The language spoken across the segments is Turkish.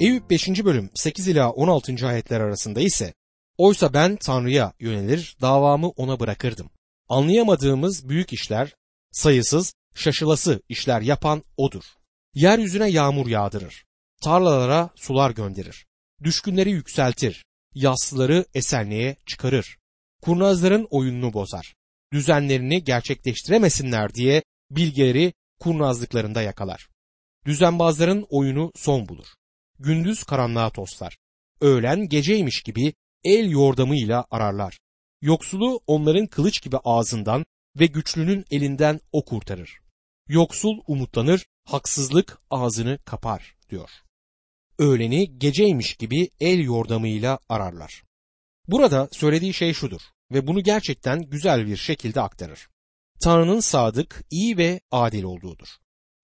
Eyüp 5. bölüm 8 ila 16. ayetler arasında ise Oysa ben Tanrı'ya yönelir, davamı ona bırakırdım. Anlayamadığımız büyük işler, sayısız, şaşılası işler yapan odur. Yeryüzüne yağmur yağdırır, tarlalara sular gönderir, düşkünleri yükseltir, yaslıları esenliğe çıkarır, kurnazların oyununu bozar, düzenlerini gerçekleştiremesinler diye bilgeleri kurnazlıklarında yakalar. Düzenbazların oyunu son bulur. Gündüz karanlığa toslar. Öğlen geceymiş gibi el yordamıyla ararlar. Yoksulu onların kılıç gibi ağzından ve güçlünün elinden o kurtarır. Yoksul umutlanır, haksızlık ağzını kapar diyor. Öğleni geceymiş gibi el yordamıyla ararlar. Burada söylediği şey şudur ve bunu gerçekten güzel bir şekilde aktarır. Tanrı'nın sadık, iyi ve adil olduğudur.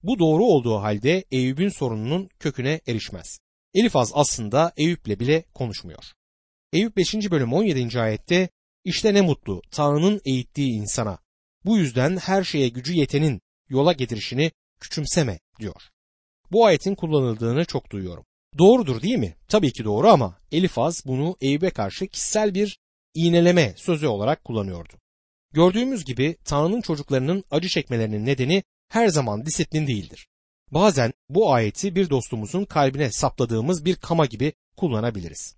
Bu doğru olduğu halde Eyüp'ün sorununun köküne erişmez. Elifaz aslında Eyüp'le bile konuşmuyor. Eyüp 5. bölüm 17. ayette işte ne mutlu Tanrı'nın eğittiği insana. Bu yüzden her şeye gücü yetenin yola getirişini küçümseme diyor. Bu ayetin kullanıldığını çok duyuyorum. Doğrudur değil mi? Tabii ki doğru ama Elifaz bunu Eyüp'e karşı kişisel bir iğneleme sözü olarak kullanıyordu. Gördüğümüz gibi Tanrı'nın çocuklarının acı çekmelerinin nedeni her zaman disiplin değildir. Bazen bu ayeti bir dostumuzun kalbine sapladığımız bir kama gibi kullanabiliriz.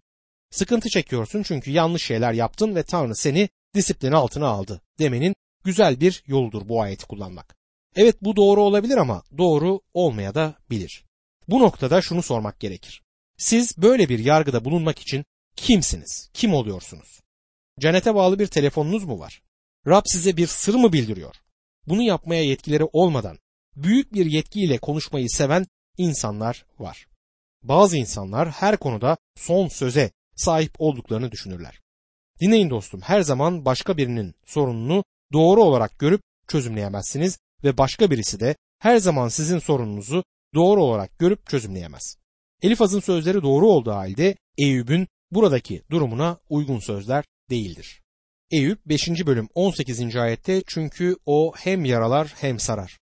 Sıkıntı çekiyorsun çünkü yanlış şeyler yaptın ve Tanrı seni disiplin altına aldı demenin güzel bir yoludur bu ayeti kullanmak. Evet bu doğru olabilir ama doğru olmaya da bilir. Bu noktada şunu sormak gerekir. Siz böyle bir yargıda bulunmak için kimsiniz? Kim oluyorsunuz? Cennete bağlı bir telefonunuz mu var? Rab size bir sır mı bildiriyor? Bunu yapmaya yetkileri olmadan büyük bir yetkiyle konuşmayı seven insanlar var. Bazı insanlar her konuda son söze sahip olduklarını düşünürler. Dinleyin dostum her zaman başka birinin sorununu doğru olarak görüp çözümleyemezsiniz ve başka birisi de her zaman sizin sorununuzu doğru olarak görüp çözümleyemez. Elifaz'ın sözleri doğru olduğu halde Eyüp'ün buradaki durumuna uygun sözler değildir. Eyüp 5. bölüm 18. ayette çünkü o hem yaralar hem sarar.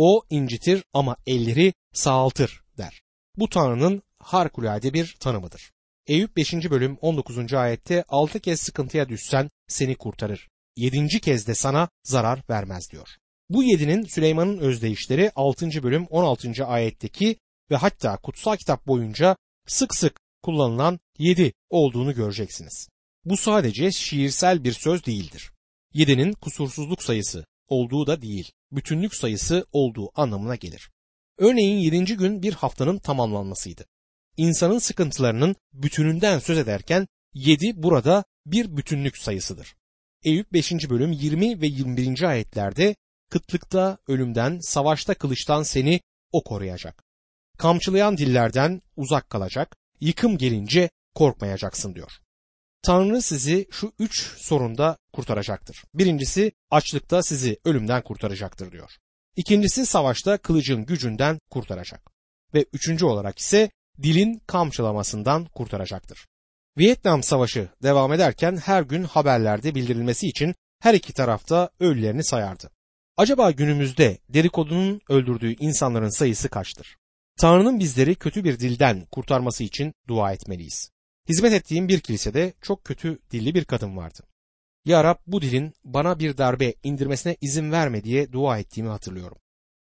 O incitir ama elleri sağaltır der. Bu Tanrı'nın harikulade bir tanımıdır. Eyüp 5. bölüm 19. ayette 6 kez sıkıntıya düşsen seni kurtarır. 7. kez de sana zarar vermez diyor. Bu yedinin Süleyman'ın özdeyişleri 6. bölüm 16. ayetteki ve hatta kutsal kitap boyunca sık sık kullanılan 7 olduğunu göreceksiniz. Bu sadece şiirsel bir söz değildir. 7'nin kusursuzluk sayısı olduğu da değil, bütünlük sayısı olduğu anlamına gelir. Örneğin 7. gün bir haftanın tamamlanmasıydı. İnsanın sıkıntılarının bütününden söz ederken 7 burada bir bütünlük sayısıdır. Eyüp 5. bölüm 20 ve 21. ayetlerde kıtlıkta ölümden, savaşta kılıçtan seni o koruyacak. Kamçılayan dillerden uzak kalacak, yıkım gelince korkmayacaksın diyor. Tanrı sizi şu üç sorunda kurtaracaktır. Birincisi açlıkta sizi ölümden kurtaracaktır diyor. İkincisi savaşta kılıcın gücünden kurtaracak. Ve üçüncü olarak ise dilin kamçılamasından kurtaracaktır. Vietnam Savaşı devam ederken her gün haberlerde bildirilmesi için her iki tarafta ölülerini sayardı. Acaba günümüzde dedikodunun öldürdüğü insanların sayısı kaçtır? Tanrı'nın bizleri kötü bir dilden kurtarması için dua etmeliyiz. Hizmet ettiğim bir kilisede çok kötü dilli bir kadın vardı. Ya Rab bu dilin bana bir darbe indirmesine izin verme diye dua ettiğimi hatırlıyorum.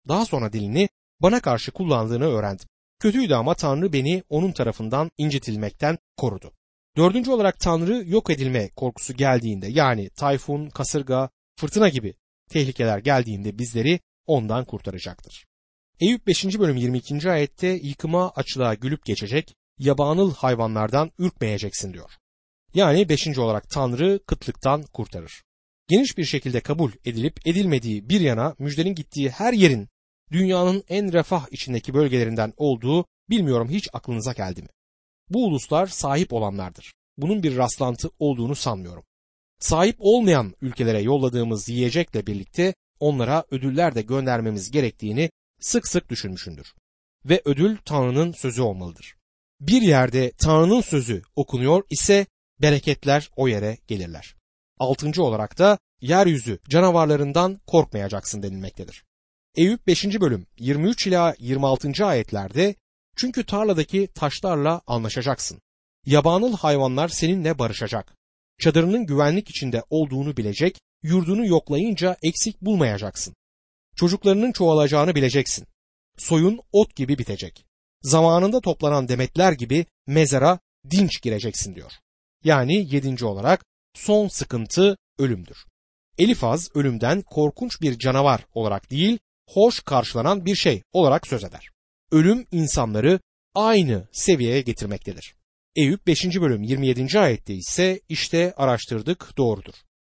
Daha sonra dilini bana karşı kullandığını öğrendim. Kötüydü ama Tanrı beni onun tarafından incitilmekten korudu. Dördüncü olarak Tanrı yok edilme korkusu geldiğinde yani tayfun, kasırga, fırtına gibi tehlikeler geldiğinde bizleri ondan kurtaracaktır. Eyüp 5. bölüm 22. ayette yıkıma açlığa gülüp geçecek, yabanıl hayvanlardan ürkmeyeceksin diyor. Yani beşinci olarak Tanrı kıtlıktan kurtarır. Geniş bir şekilde kabul edilip edilmediği bir yana müjdenin gittiği her yerin dünyanın en refah içindeki bölgelerinden olduğu bilmiyorum hiç aklınıza geldi mi? Bu uluslar sahip olanlardır. Bunun bir rastlantı olduğunu sanmıyorum. Sahip olmayan ülkelere yolladığımız yiyecekle birlikte onlara ödüller de göndermemiz gerektiğini sık sık düşünmüşündür. Ve ödül Tanrı'nın sözü olmalıdır. Bir yerde Tanrı'nın sözü okunuyor ise bereketler o yere gelirler. Altıncı olarak da yeryüzü canavarlarından korkmayacaksın denilmektedir. Eyüp 5. bölüm 23 ila 26. ayetlerde Çünkü tarladaki taşlarla anlaşacaksın. Yabanıl hayvanlar seninle barışacak. Çadırının güvenlik içinde olduğunu bilecek, yurdunu yoklayınca eksik bulmayacaksın. Çocuklarının çoğalacağını bileceksin. Soyun ot gibi bitecek. Zamanında toplanan demetler gibi mezara dinç gireceksin diyor. Yani yedinci olarak son sıkıntı ölümdür. Elifaz ölümden korkunç bir canavar olarak değil, hoş karşılanan bir şey olarak söz eder. Ölüm insanları aynı seviyeye getirmektedir. Eyüp 5. bölüm 27. ayette ise işte araştırdık doğrudur.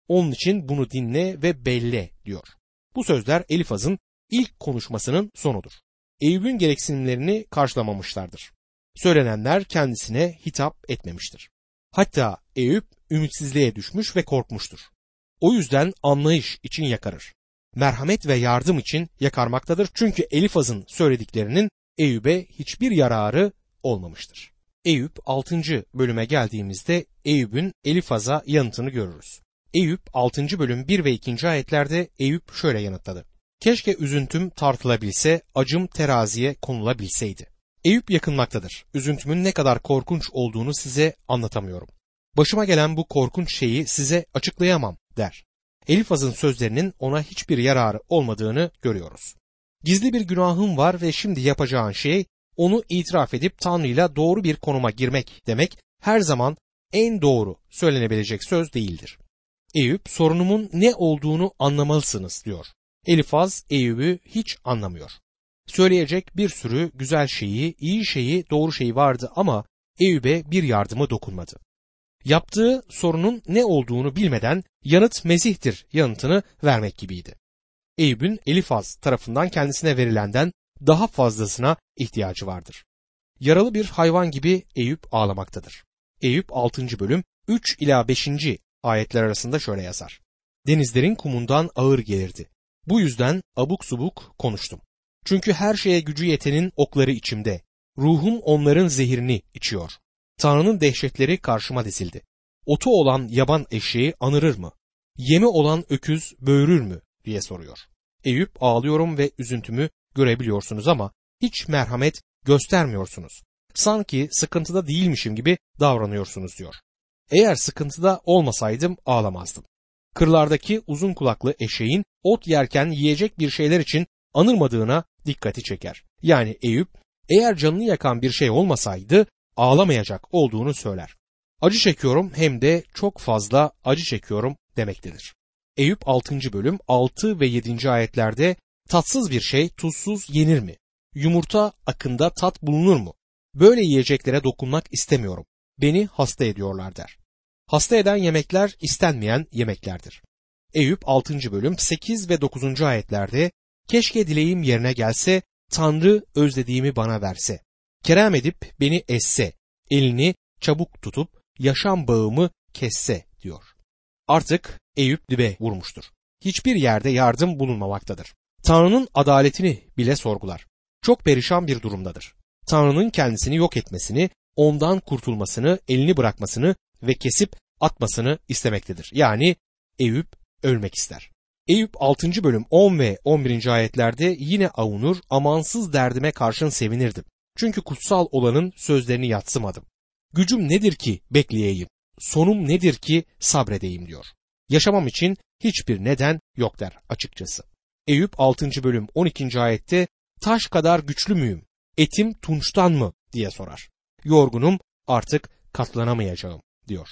Onun için bunu dinle ve belli diyor. Bu sözler Elifaz'ın ilk konuşmasının sonudur. Eyüp'ün gereksinimlerini karşılamamışlardır. Söylenenler kendisine hitap etmemiştir. Hatta Eyüp ümitsizliğe düşmüş ve korkmuştur. O yüzden anlayış için yakarır. Merhamet ve yardım için yakarmaktadır. Çünkü Elifaz'ın söylediklerinin Eyüp'e hiçbir yararı olmamıştır. Eyüp 6. bölüme geldiğimizde Eyüp'ün Elifaz'a yanıtını görürüz. Eyüp 6. bölüm 1 ve 2. ayetlerde Eyüp şöyle yanıtladı. Keşke üzüntüm tartılabilse, acım teraziye konulabilseydi. Eyüp yakınmaktadır. Üzüntümün ne kadar korkunç olduğunu size anlatamıyorum. Başıma gelen bu korkunç şeyi size açıklayamam der. Elifaz'ın sözlerinin ona hiçbir yararı olmadığını görüyoruz. Gizli bir günahın var ve şimdi yapacağın şey onu itiraf edip Tanrı'yla doğru bir konuma girmek demek her zaman en doğru söylenebilecek söz değildir. Eyüp sorunumun ne olduğunu anlamalısınız diyor. Elifaz Eyüp'ü hiç anlamıyor. Söyleyecek bir sürü güzel şeyi, iyi şeyi, doğru şeyi vardı ama Eyüp'e bir yardımı dokunmadı. Yaptığı sorunun ne olduğunu bilmeden yanıt Mesih'tir yanıtını vermek gibiydi. Eyüp'ün Elifaz tarafından kendisine verilenden daha fazlasına ihtiyacı vardır. Yaralı bir hayvan gibi Eyüp ağlamaktadır. Eyüp 6. bölüm 3 ila 5. ayetler arasında şöyle yazar. Denizlerin kumundan ağır gelirdi. Bu yüzden abuk subuk konuştum. Çünkü her şeye gücü yetenin okları içimde. Ruhum onların zehirini içiyor. Tanrı'nın dehşetleri karşıma dizildi. Otu olan yaban eşeği anırır mı? Yemi olan öküz böğürür mü? diye soruyor. Eyüp ağlıyorum ve üzüntümü görebiliyorsunuz ama hiç merhamet göstermiyorsunuz. Sanki sıkıntıda değilmişim gibi davranıyorsunuz diyor. Eğer sıkıntıda olmasaydım ağlamazdım. Kırlardaki uzun kulaklı eşeğin ot yerken yiyecek bir şeyler için anırmadığına dikkati çeker. Yani Eyüp eğer canını yakan bir şey olmasaydı ağlamayacak olduğunu söyler. Acı çekiyorum hem de çok fazla acı çekiyorum demektedir. Eyüp 6. bölüm 6 ve 7. ayetlerde tatsız bir şey tuzsuz yenir mi? Yumurta akında tat bulunur mu? Böyle yiyeceklere dokunmak istemiyorum. Beni hasta ediyorlar der. Hasta eden yemekler istenmeyen yemeklerdir. Eyüp 6. bölüm 8 ve 9. ayetlerde keşke dileğim yerine gelse, Tanrı özlediğimi bana verse. Kerem edip beni esse, elini çabuk tutup yaşam bağımı kesse diyor. Artık Eyüp dibe vurmuştur. Hiçbir yerde yardım bulunmamaktadır. Tanrı'nın adaletini bile sorgular. Çok perişan bir durumdadır. Tanrı'nın kendisini yok etmesini, ondan kurtulmasını, elini bırakmasını ve kesip atmasını istemektedir. Yani Eyüp ölmek ister. Eyüp 6. bölüm 10 ve 11. ayetlerde yine avunur, amansız derdime karşın sevinirdim. Çünkü kutsal olanın sözlerini yatsımadım. Gücüm nedir ki bekleyeyim, sonum nedir ki sabredeyim diyor. Yaşamam için hiçbir neden yok der açıkçası. Eyüp 6. bölüm 12. ayette taş kadar güçlü müyüm, etim tunçtan mı diye sorar. Yorgunum artık katlanamayacağım diyor.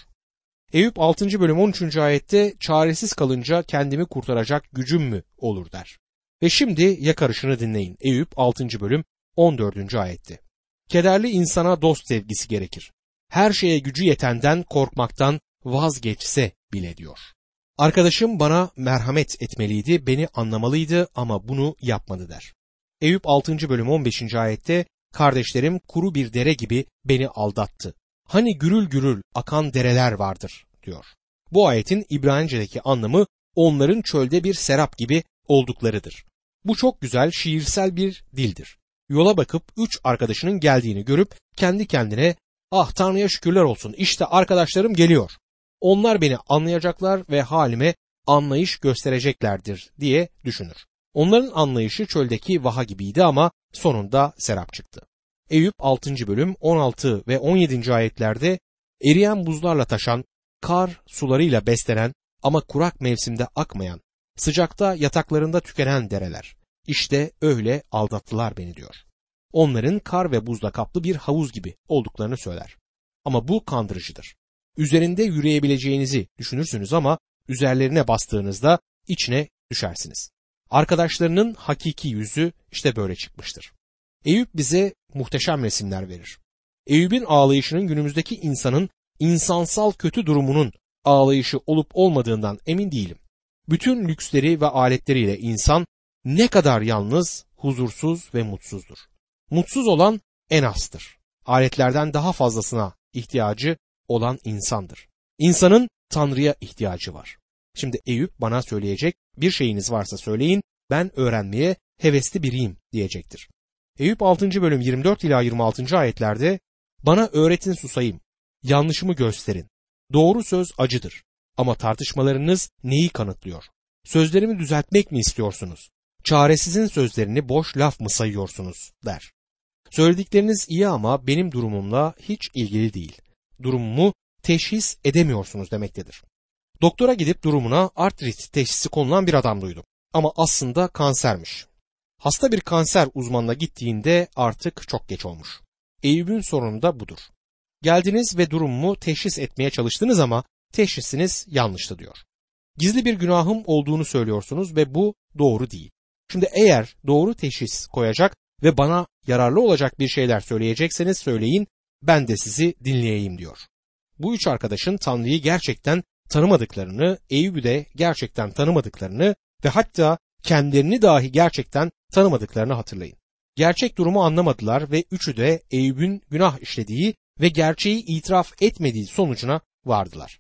Eyüp 6. bölüm 13. ayette çaresiz kalınca kendimi kurtaracak gücüm mü olur der. Ve şimdi yakarışını dinleyin. Eyüp 6. bölüm 14. ayette. Kederli insana dost sevgisi gerekir. Her şeye gücü yetenden korkmaktan vazgeçse bile diyor. Arkadaşım bana merhamet etmeliydi, beni anlamalıydı ama bunu yapmadı der. Eyüp 6. bölüm 15. ayette kardeşlerim kuru bir dere gibi beni aldattı. Hani gürül gürül akan dereler vardır diyor. Bu ayetin İbranice'deki anlamı onların çölde bir serap gibi olduklarıdır. Bu çok güzel şiirsel bir dildir. Yola bakıp üç arkadaşının geldiğini görüp kendi kendine ah Tanrı'ya şükürler olsun işte arkadaşlarım geliyor. Onlar beni anlayacaklar ve halime anlayış göstereceklerdir diye düşünür. Onların anlayışı çöldeki vaha gibiydi ama sonunda serap çıktı. Eyüp 6. bölüm 16 ve 17. ayetlerde eriyen buzlarla taşan, kar sularıyla beslenen ama kurak mevsimde akmayan, sıcakta yataklarında tükenen dereler. İşte öyle aldattılar beni diyor. Onların kar ve buzla kaplı bir havuz gibi olduklarını söyler. Ama bu kandırıcıdır. Üzerinde yürüyebileceğinizi düşünürsünüz ama üzerlerine bastığınızda içine düşersiniz. Arkadaşlarının hakiki yüzü işte böyle çıkmıştır. Eyüp bize muhteşem resimler verir. Eyüp'ün ağlayışının günümüzdeki insanın insansal kötü durumunun ağlayışı olup olmadığından emin değilim. Bütün lüksleri ve aletleriyle insan ne kadar yalnız, huzursuz ve mutsuzdur. Mutsuz olan en azdır. Aletlerden daha fazlasına ihtiyacı olan insandır. İnsanın Tanrı'ya ihtiyacı var. Şimdi Eyüp bana söyleyecek bir şeyiniz varsa söyleyin ben öğrenmeye hevesli biriyim diyecektir. Eyüp 6. bölüm 24 ila 26. ayetlerde bana öğretin susayım, yanlışımı gösterin. Doğru söz acıdır ama tartışmalarınız neyi kanıtlıyor? Sözlerimi düzeltmek mi istiyorsunuz? Çaresizin sözlerini boş laf mı sayıyorsunuz der. Söyledikleriniz iyi ama benim durumumla hiç ilgili değil. Durumumu teşhis edemiyorsunuz demektedir. Doktora gidip durumuna artrit teşhisi konulan bir adam duydum. Ama aslında kansermiş. Hasta bir kanser uzmanına gittiğinde artık çok geç olmuş. Eyüp'ün sorunu da budur. Geldiniz ve durumumu teşhis etmeye çalıştınız ama teşhisiniz yanlıştı diyor. Gizli bir günahım olduğunu söylüyorsunuz ve bu doğru değil. Şimdi eğer doğru teşhis koyacak ve bana yararlı olacak bir şeyler söyleyecekseniz söyleyin ben de sizi dinleyeyim diyor. Bu üç arkadaşın Tanrı'yı gerçekten tanımadıklarını, Eyüp'ü de gerçekten tanımadıklarını ve hatta kendilerini dahi gerçekten tanımadıklarını hatırlayın. Gerçek durumu anlamadılar ve üçü de Eyüp'ün günah işlediği ve gerçeği itiraf etmediği sonucuna vardılar.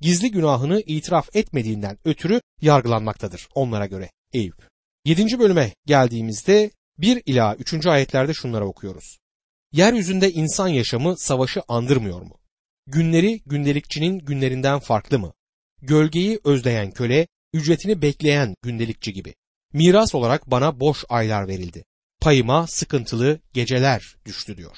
Gizli günahını itiraf etmediğinden ötürü yargılanmaktadır onlara göre Eyüp. 7. bölüme geldiğimizde 1 ila 3. ayetlerde şunlara okuyoruz. Yeryüzünde insan yaşamı savaşı andırmıyor mu? Günleri gündelikçinin günlerinden farklı mı? Gölgeyi özleyen köle, ücretini bekleyen gündelikçi gibi. Miras olarak bana boş aylar verildi. Payıma sıkıntılı geceler düştü diyor.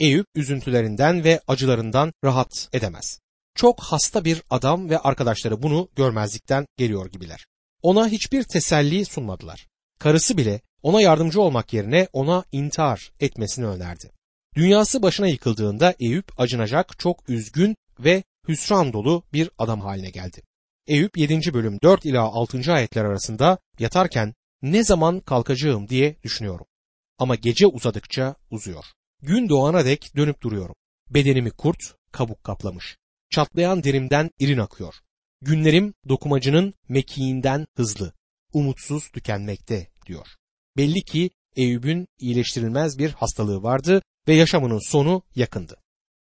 Eyüp üzüntülerinden ve acılarından rahat edemez. Çok hasta bir adam ve arkadaşları bunu görmezlikten geliyor gibiler. Ona hiçbir teselli sunmadılar. Karısı bile ona yardımcı olmak yerine ona intihar etmesini önerdi. Dünyası başına yıkıldığında Eyüp acınacak, çok üzgün ve hüsran dolu bir adam haline geldi. Eyüp 7. bölüm 4 ila 6. ayetler arasında yatarken ne zaman kalkacağım diye düşünüyorum. Ama gece uzadıkça uzuyor. Gün doğana dek dönüp duruyorum. Bedenimi kurt, kabuk kaplamış. Çatlayan derimden irin akıyor. Günlerim dokumacının mekiğinden hızlı. Umutsuz tükenmekte diyor. Belli ki Eyüp'ün iyileştirilmez bir hastalığı vardı ve yaşamının sonu yakındı.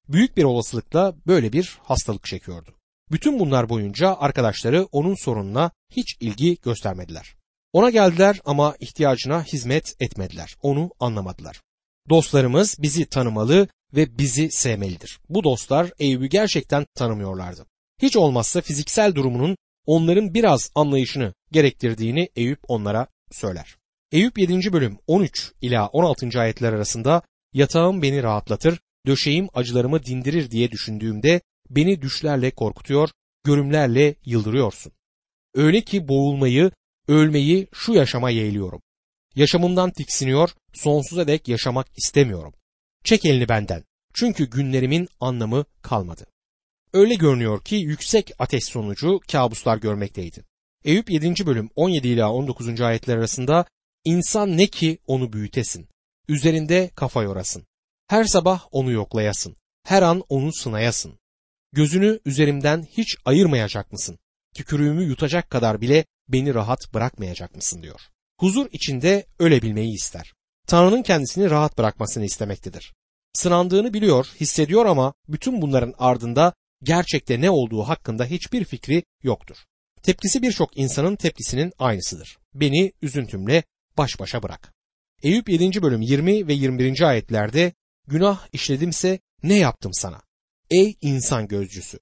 Büyük bir olasılıkla böyle bir hastalık çekiyordu. Bütün bunlar boyunca arkadaşları onun sorununa hiç ilgi göstermediler. Ona geldiler ama ihtiyacına hizmet etmediler. Onu anlamadılar. Dostlarımız bizi tanımalı ve bizi sevmelidir. Bu dostlar Eyüp'ü gerçekten tanımıyorlardı. Hiç olmazsa fiziksel durumunun onların biraz anlayışını gerektirdiğini Eyüp onlara söyler. Eyüp 7. bölüm 13 ila 16. ayetler arasında yatağım beni rahatlatır, döşeğim acılarımı dindirir diye düşündüğümde beni düşlerle korkutuyor, görümlerle yıldırıyorsun. Öyle ki boğulmayı, ölmeyi şu yaşama yeğliyorum. Yaşamımdan tiksiniyor, sonsuza dek yaşamak istemiyorum. Çek elini benden. Çünkü günlerimin anlamı kalmadı. Öyle görünüyor ki yüksek ateş sonucu kabuslar görmekteydi. Eyüp 7. bölüm 17 ila 19. ayetler arasında insan ne ki onu büyütesin. Üzerinde kafa yorasın. Her sabah onu yoklayasın. Her an onu sınayasın. Gözünü üzerimden hiç ayırmayacak mısın? Tükürüğümü yutacak kadar bile beni rahat bırakmayacak mısın diyor. Huzur içinde ölebilmeyi ister. Tanrı'nın kendisini rahat bırakmasını istemektedir. Sınandığını biliyor, hissediyor ama bütün bunların ardında gerçekte ne olduğu hakkında hiçbir fikri yoktur. Tepkisi birçok insanın tepkisinin aynısıdır. Beni üzüntümle baş başa bırak. Eyüp 7. bölüm 20 ve 21. ayetlerde günah işledimse ne yaptım sana? Ey insan gözcüsü!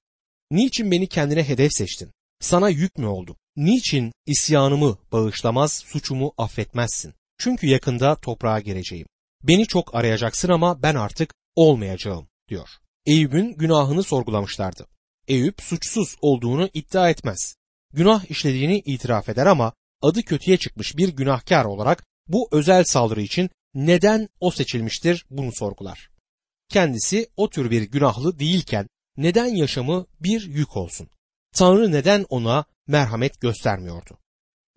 Niçin beni kendine hedef seçtin? Sana yük mü oldum? Niçin isyanımı bağışlamaz, suçumu affetmezsin? Çünkü yakında toprağa gireceğim. Beni çok arayacaksın ama ben artık olmayacağım diyor. Eyüp'ün günahını sorgulamışlardı. Eyüp suçsuz olduğunu iddia etmez. Günah işlediğini itiraf eder ama adı kötüye çıkmış bir günahkar olarak bu özel saldırı için neden o seçilmiştir bunu sorgular. Kendisi o tür bir günahlı değilken neden yaşamı bir yük olsun? Tanrı neden ona merhamet göstermiyordu?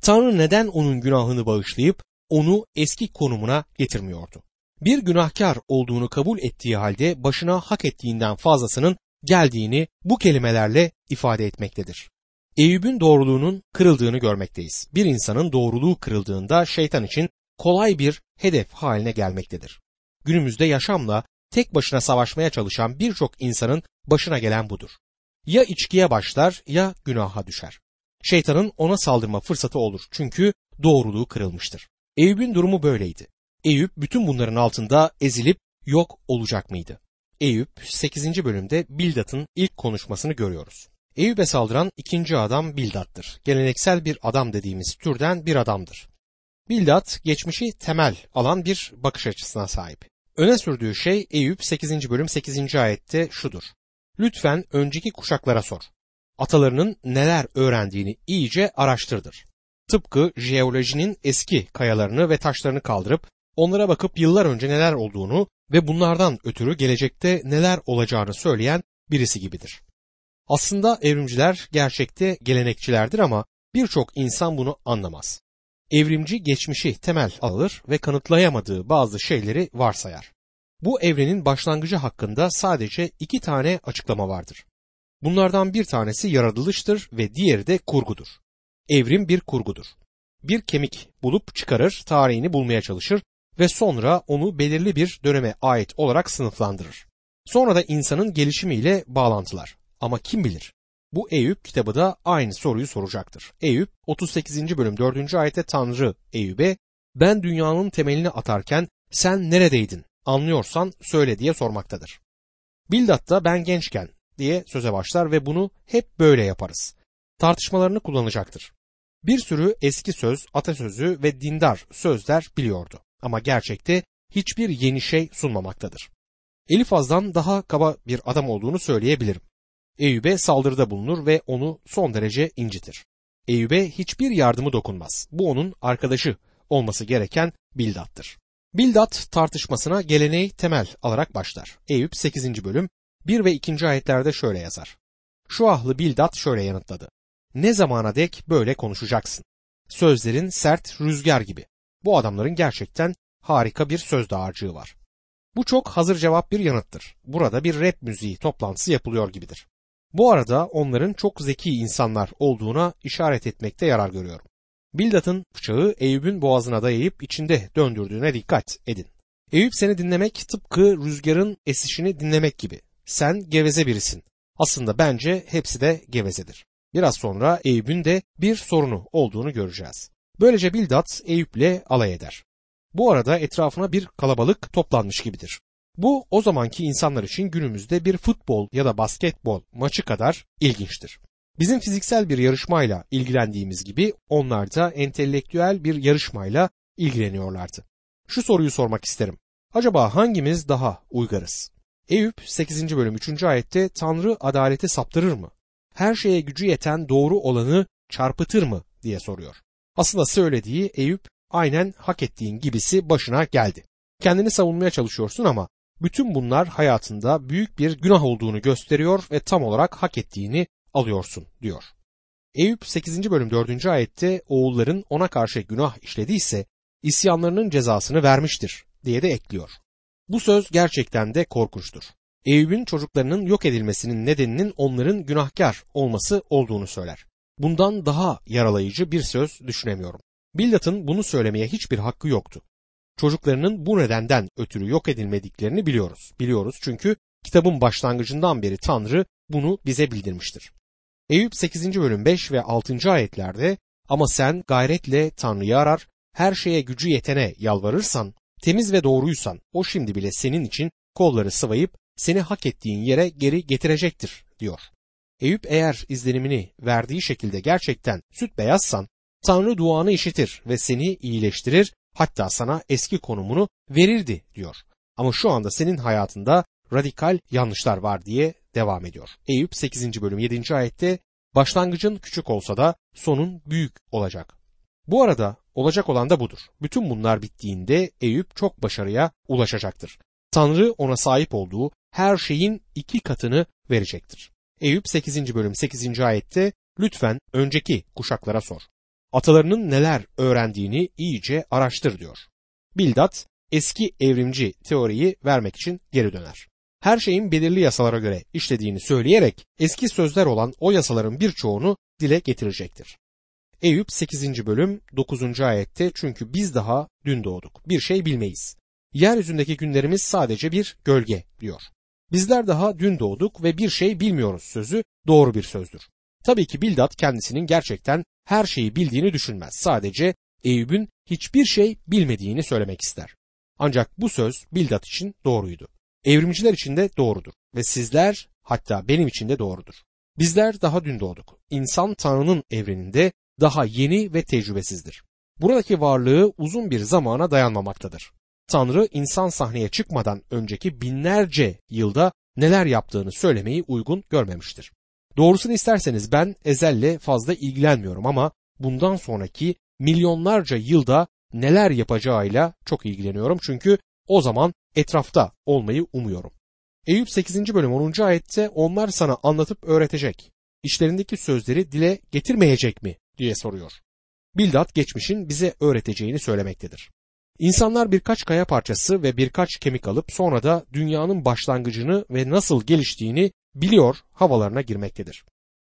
Tanrı neden onun günahını bağışlayıp onu eski konumuna getirmiyordu? Bir günahkar olduğunu kabul ettiği halde başına hak ettiğinden fazlasının geldiğini bu kelimelerle ifade etmektedir. Eyüp'ün doğruluğunun kırıldığını görmekteyiz. Bir insanın doğruluğu kırıldığında şeytan için kolay bir hedef haline gelmektedir. Günümüzde yaşamla tek başına savaşmaya çalışan birçok insanın başına gelen budur. Ya içkiye başlar ya günaha düşer. Şeytanın ona saldırma fırsatı olur çünkü doğruluğu kırılmıştır. Eyüp'ün durumu böyleydi. Eyüp bütün bunların altında ezilip yok olacak mıydı? Eyüp 8. bölümde Bildat'ın ilk konuşmasını görüyoruz. Eyüp'e saldıran ikinci adam Bildat'tır. Geleneksel bir adam dediğimiz türden bir adamdır. Bildat geçmişi temel alan bir bakış açısına sahip. Öne sürdüğü şey Eyüp 8. bölüm 8. ayette şudur. Lütfen önceki kuşaklara sor. Atalarının neler öğrendiğini iyice araştırdır. Tıpkı jeolojinin eski kayalarını ve taşlarını kaldırıp onlara bakıp yıllar önce neler olduğunu ve bunlardan ötürü gelecekte neler olacağını söyleyen birisi gibidir. Aslında evrimciler gerçekte gelenekçilerdir ama birçok insan bunu anlamaz. Evrimci geçmişi temel alır ve kanıtlayamadığı bazı şeyleri varsayar. Bu evrenin başlangıcı hakkında sadece iki tane açıklama vardır. Bunlardan bir tanesi yaratılıştır ve diğeri de kurgudur. Evrim bir kurgudur. Bir kemik bulup çıkarır, tarihini bulmaya çalışır ve sonra onu belirli bir döneme ait olarak sınıflandırır. Sonra da insanın gelişimiyle bağlantılar. Ama kim bilir? Bu Eyüp kitabı da aynı soruyu soracaktır. Eyüp 38. bölüm 4. ayette Tanrı Eyüp'e ben dünyanın temelini atarken sen neredeydin anlıyorsan söyle diye sormaktadır. Bildat da ben gençken diye söze başlar ve bunu hep böyle yaparız. Tartışmalarını kullanacaktır. Bir sürü eski söz, atasözü ve dindar sözler biliyordu ama gerçekte hiçbir yeni şey sunmamaktadır. Elifaz'dan daha kaba bir adam olduğunu söyleyebilirim. Eyüp'e saldırıda bulunur ve onu son derece incitir. Eyüp'e hiçbir yardımı dokunmaz. Bu onun arkadaşı olması gereken Bildat'tır. Bildat tartışmasına geleneği temel alarak başlar. Eyüp 8. bölüm 1 ve 2. ayetlerde şöyle yazar. Şu ahlı Bildat şöyle yanıtladı. Ne zamana dek böyle konuşacaksın? Sözlerin sert rüzgar gibi. Bu adamların gerçekten harika bir söz dağarcığı var. Bu çok hazır cevap bir yanıttır. Burada bir rap müziği toplantısı yapılıyor gibidir. Bu arada onların çok zeki insanlar olduğuna işaret etmekte yarar görüyorum. Bildat'ın bıçağı Eyüp'ün boğazına dayayıp içinde döndürdüğüne dikkat edin. Eyüp seni dinlemek tıpkı rüzgarın esişini dinlemek gibi. Sen geveze birisin. Aslında bence hepsi de gevezedir. Biraz sonra Eyüp'ün de bir sorunu olduğunu göreceğiz. Böylece Bildat Eyüp'le alay eder. Bu arada etrafına bir kalabalık toplanmış gibidir. Bu o zamanki insanlar için günümüzde bir futbol ya da basketbol maçı kadar ilginçtir. Bizim fiziksel bir yarışmayla ilgilendiğimiz gibi onlar da entelektüel bir yarışmayla ilgileniyorlardı. Şu soruyu sormak isterim. Acaba hangimiz daha uygarız? Eyüp 8. bölüm 3. ayette Tanrı adaleti saptırır mı? Her şeye gücü yeten doğru olanı çarpıtır mı diye soruyor. Aslında söylediği Eyüp aynen hak ettiğin gibisi başına geldi. Kendini savunmaya çalışıyorsun ama bütün bunlar hayatında büyük bir günah olduğunu gösteriyor ve tam olarak hak ettiğini alıyorsun diyor. Eyüp 8. bölüm 4. ayette oğulların ona karşı günah işlediyse isyanlarının cezasını vermiştir diye de ekliyor. Bu söz gerçekten de korkunçtur. Eyüp'ün çocuklarının yok edilmesinin nedeninin onların günahkar olması olduğunu söyler. Bundan daha yaralayıcı bir söz düşünemiyorum. Bildat'ın bunu söylemeye hiçbir hakkı yoktu. Çocuklarının bu nedenden ötürü yok edilmediklerini biliyoruz. Biliyoruz çünkü kitabın başlangıcından beri Tanrı bunu bize bildirmiştir. Eyüp 8. bölüm 5 ve 6. ayetlerde ama sen gayretle Tanrı'yı arar, her şeye gücü yetene yalvarırsan, temiz ve doğruysan o şimdi bile senin için kolları sıvayıp seni hak ettiğin yere geri getirecektir diyor. Eyüp eğer izlenimini verdiği şekilde gerçekten süt beyazsan Tanrı duanı işitir ve seni iyileştirir, Hatta sana eski konumunu verirdi diyor. Ama şu anda senin hayatında radikal yanlışlar var diye devam ediyor. Eyüp 8. bölüm 7. ayette başlangıcın küçük olsa da sonun büyük olacak. Bu arada olacak olan da budur. Bütün bunlar bittiğinde Eyüp çok başarıya ulaşacaktır. Tanrı ona sahip olduğu her şeyin iki katını verecektir. Eyüp 8. bölüm 8. ayette lütfen önceki kuşaklara sor. Atalarının neler öğrendiğini iyice araştır diyor. Bildat eski evrimci teoriyi vermek için geri döner. Her şeyin belirli yasalara göre işlediğini söyleyerek eski sözler olan o yasaların birçoğunu dile getirecektir. Eyüp 8. bölüm 9. ayette çünkü biz daha dün doğduk. Bir şey bilmeyiz. Yeryüzündeki günlerimiz sadece bir gölge diyor. Bizler daha dün doğduk ve bir şey bilmiyoruz sözü doğru bir sözdür. Tabii ki Bildat kendisinin gerçekten her şeyi bildiğini düşünmez. Sadece Eyüp'ün hiçbir şey bilmediğini söylemek ister. Ancak bu söz Bildat için doğruydu. Evrimciler için de doğrudur ve sizler hatta benim için de doğrudur. Bizler daha dün doğduk. İnsan Tanrı'nın evreninde daha yeni ve tecrübesizdir. Buradaki varlığı uzun bir zamana dayanmamaktadır. Tanrı insan sahneye çıkmadan önceki binlerce yılda neler yaptığını söylemeyi uygun görmemiştir. Doğrusunu isterseniz ben ezelle fazla ilgilenmiyorum ama bundan sonraki milyonlarca yılda neler yapacağıyla çok ilgileniyorum çünkü o zaman etrafta olmayı umuyorum. Eyüp 8. bölüm 10. ayette onlar sana anlatıp öğretecek. İşlerindeki sözleri dile getirmeyecek mi diye soruyor. Bildat geçmişin bize öğreteceğini söylemektedir. İnsanlar birkaç kaya parçası ve birkaç kemik alıp sonra da dünyanın başlangıcını ve nasıl geliştiğini biliyor havalarına girmektedir.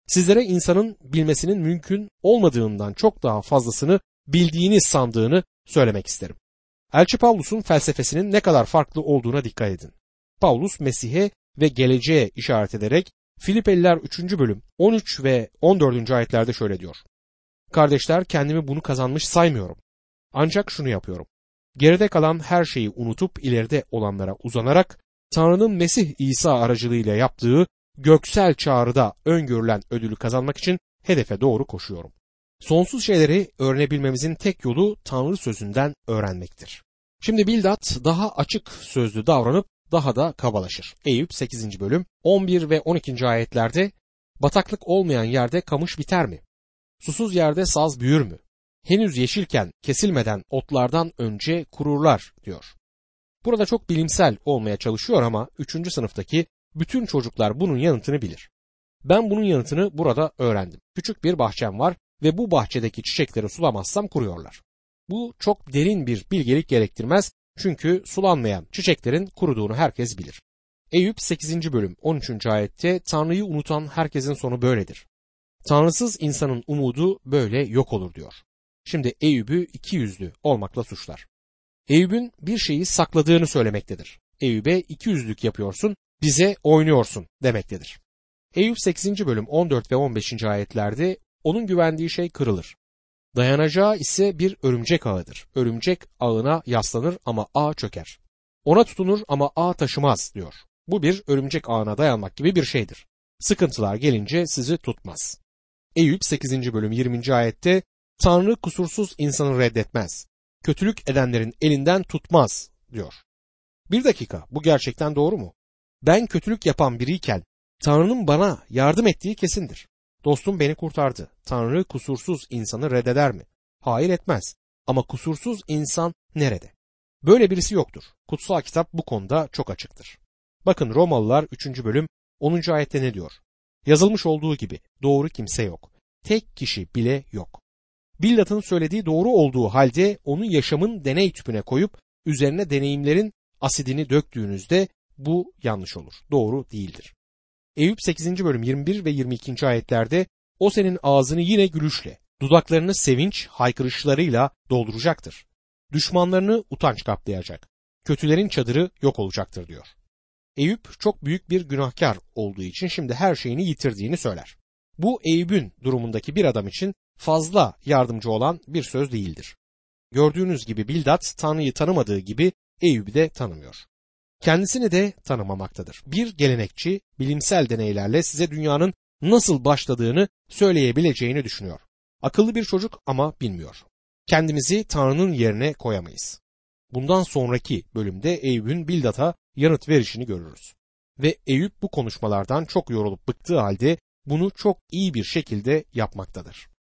Sizlere insanın bilmesinin mümkün olmadığından çok daha fazlasını bildiğini sandığını söylemek isterim. Elçi Pavlus'un felsefesinin ne kadar farklı olduğuna dikkat edin. Pavlus Mesih'e ve geleceğe işaret ederek Filipeliler 3. bölüm 13 ve 14. ayetlerde şöyle diyor. Kardeşler kendimi bunu kazanmış saymıyorum. Ancak şunu yapıyorum. Geride kalan her şeyi unutup ileride olanlara uzanarak Tanrı'nın Mesih İsa aracılığıyla yaptığı göksel çağrıda öngörülen ödülü kazanmak için hedefe doğru koşuyorum. Sonsuz şeyleri öğrenebilmemizin tek yolu Tanrı sözünden öğrenmektir. Şimdi Bildat daha açık sözlü davranıp daha da kabalaşır. Eyüp 8. bölüm 11 ve 12. ayetlerde bataklık olmayan yerde kamış biter mi? Susuz yerde saz büyür mü? Henüz yeşilken kesilmeden otlardan önce kururlar diyor. Burada çok bilimsel olmaya çalışıyor ama 3. sınıftaki bütün çocuklar bunun yanıtını bilir. Ben bunun yanıtını burada öğrendim. Küçük bir bahçem var ve bu bahçedeki çiçekleri sulamazsam kuruyorlar. Bu çok derin bir bilgelik gerektirmez çünkü sulanmayan çiçeklerin kuruduğunu herkes bilir. Eyüp 8. bölüm 13. ayette Tanrı'yı unutan herkesin sonu böyledir. Tanrısız insanın umudu böyle yok olur diyor. Şimdi Eyüp'ü iki yüzlü olmakla suçlar. Eyüp'ün bir şeyi sakladığını söylemektedir. Eyüp'e iki yüzlük yapıyorsun, bize oynuyorsun demektedir. Eyüp 8. bölüm 14 ve 15. ayetlerde onun güvendiği şey kırılır. Dayanacağı ise bir örümcek ağıdır. Örümcek ağına yaslanır ama ağ çöker. Ona tutunur ama ağ taşımaz diyor. Bu bir örümcek ağına dayanmak gibi bir şeydir. Sıkıntılar gelince sizi tutmaz. Eyüp 8. bölüm 20. ayette Tanrı kusursuz insanı reddetmez. Kötülük edenlerin elinden tutmaz diyor. Bir dakika bu gerçekten doğru mu? Ben kötülük yapan biriyken Tanrı'nın bana yardım ettiği kesindir. Dostum beni kurtardı. Tanrı kusursuz insanı reddeder mi? Hayır etmez. Ama kusursuz insan nerede? Böyle birisi yoktur. Kutsal kitap bu konuda çok açıktır. Bakın Romalılar 3. bölüm 10. ayette ne diyor? Yazılmış olduğu gibi doğru kimse yok. Tek kişi bile yok. Billat'ın söylediği doğru olduğu halde onu yaşamın deney tüpüne koyup üzerine deneyimlerin asidini döktüğünüzde bu yanlış olur. Doğru değildir. Eyüp 8. bölüm 21 ve 22. ayetlerde o senin ağzını yine gülüşle, dudaklarını sevinç haykırışlarıyla dolduracaktır. Düşmanlarını utanç kaplayacak. Kötülerin çadırı yok olacaktır diyor. Eyüp çok büyük bir günahkar olduğu için şimdi her şeyini yitirdiğini söyler. Bu Eyüp'ün durumundaki bir adam için fazla yardımcı olan bir söz değildir. Gördüğünüz gibi Bildat Tanrı'yı tanımadığı gibi Eyüp'ü de tanımıyor kendisini de tanımamaktadır. Bir gelenekçi bilimsel deneylerle size dünyanın nasıl başladığını söyleyebileceğini düşünüyor. Akıllı bir çocuk ama bilmiyor. kendimizi Tanrı'nın yerine koyamayız. Bundan sonraki bölümde Eyüp'ün Bildad'a yanıt verişini görürüz. Ve Eyüp bu konuşmalardan çok yorulup bıktığı halde bunu çok iyi bir şekilde yapmaktadır.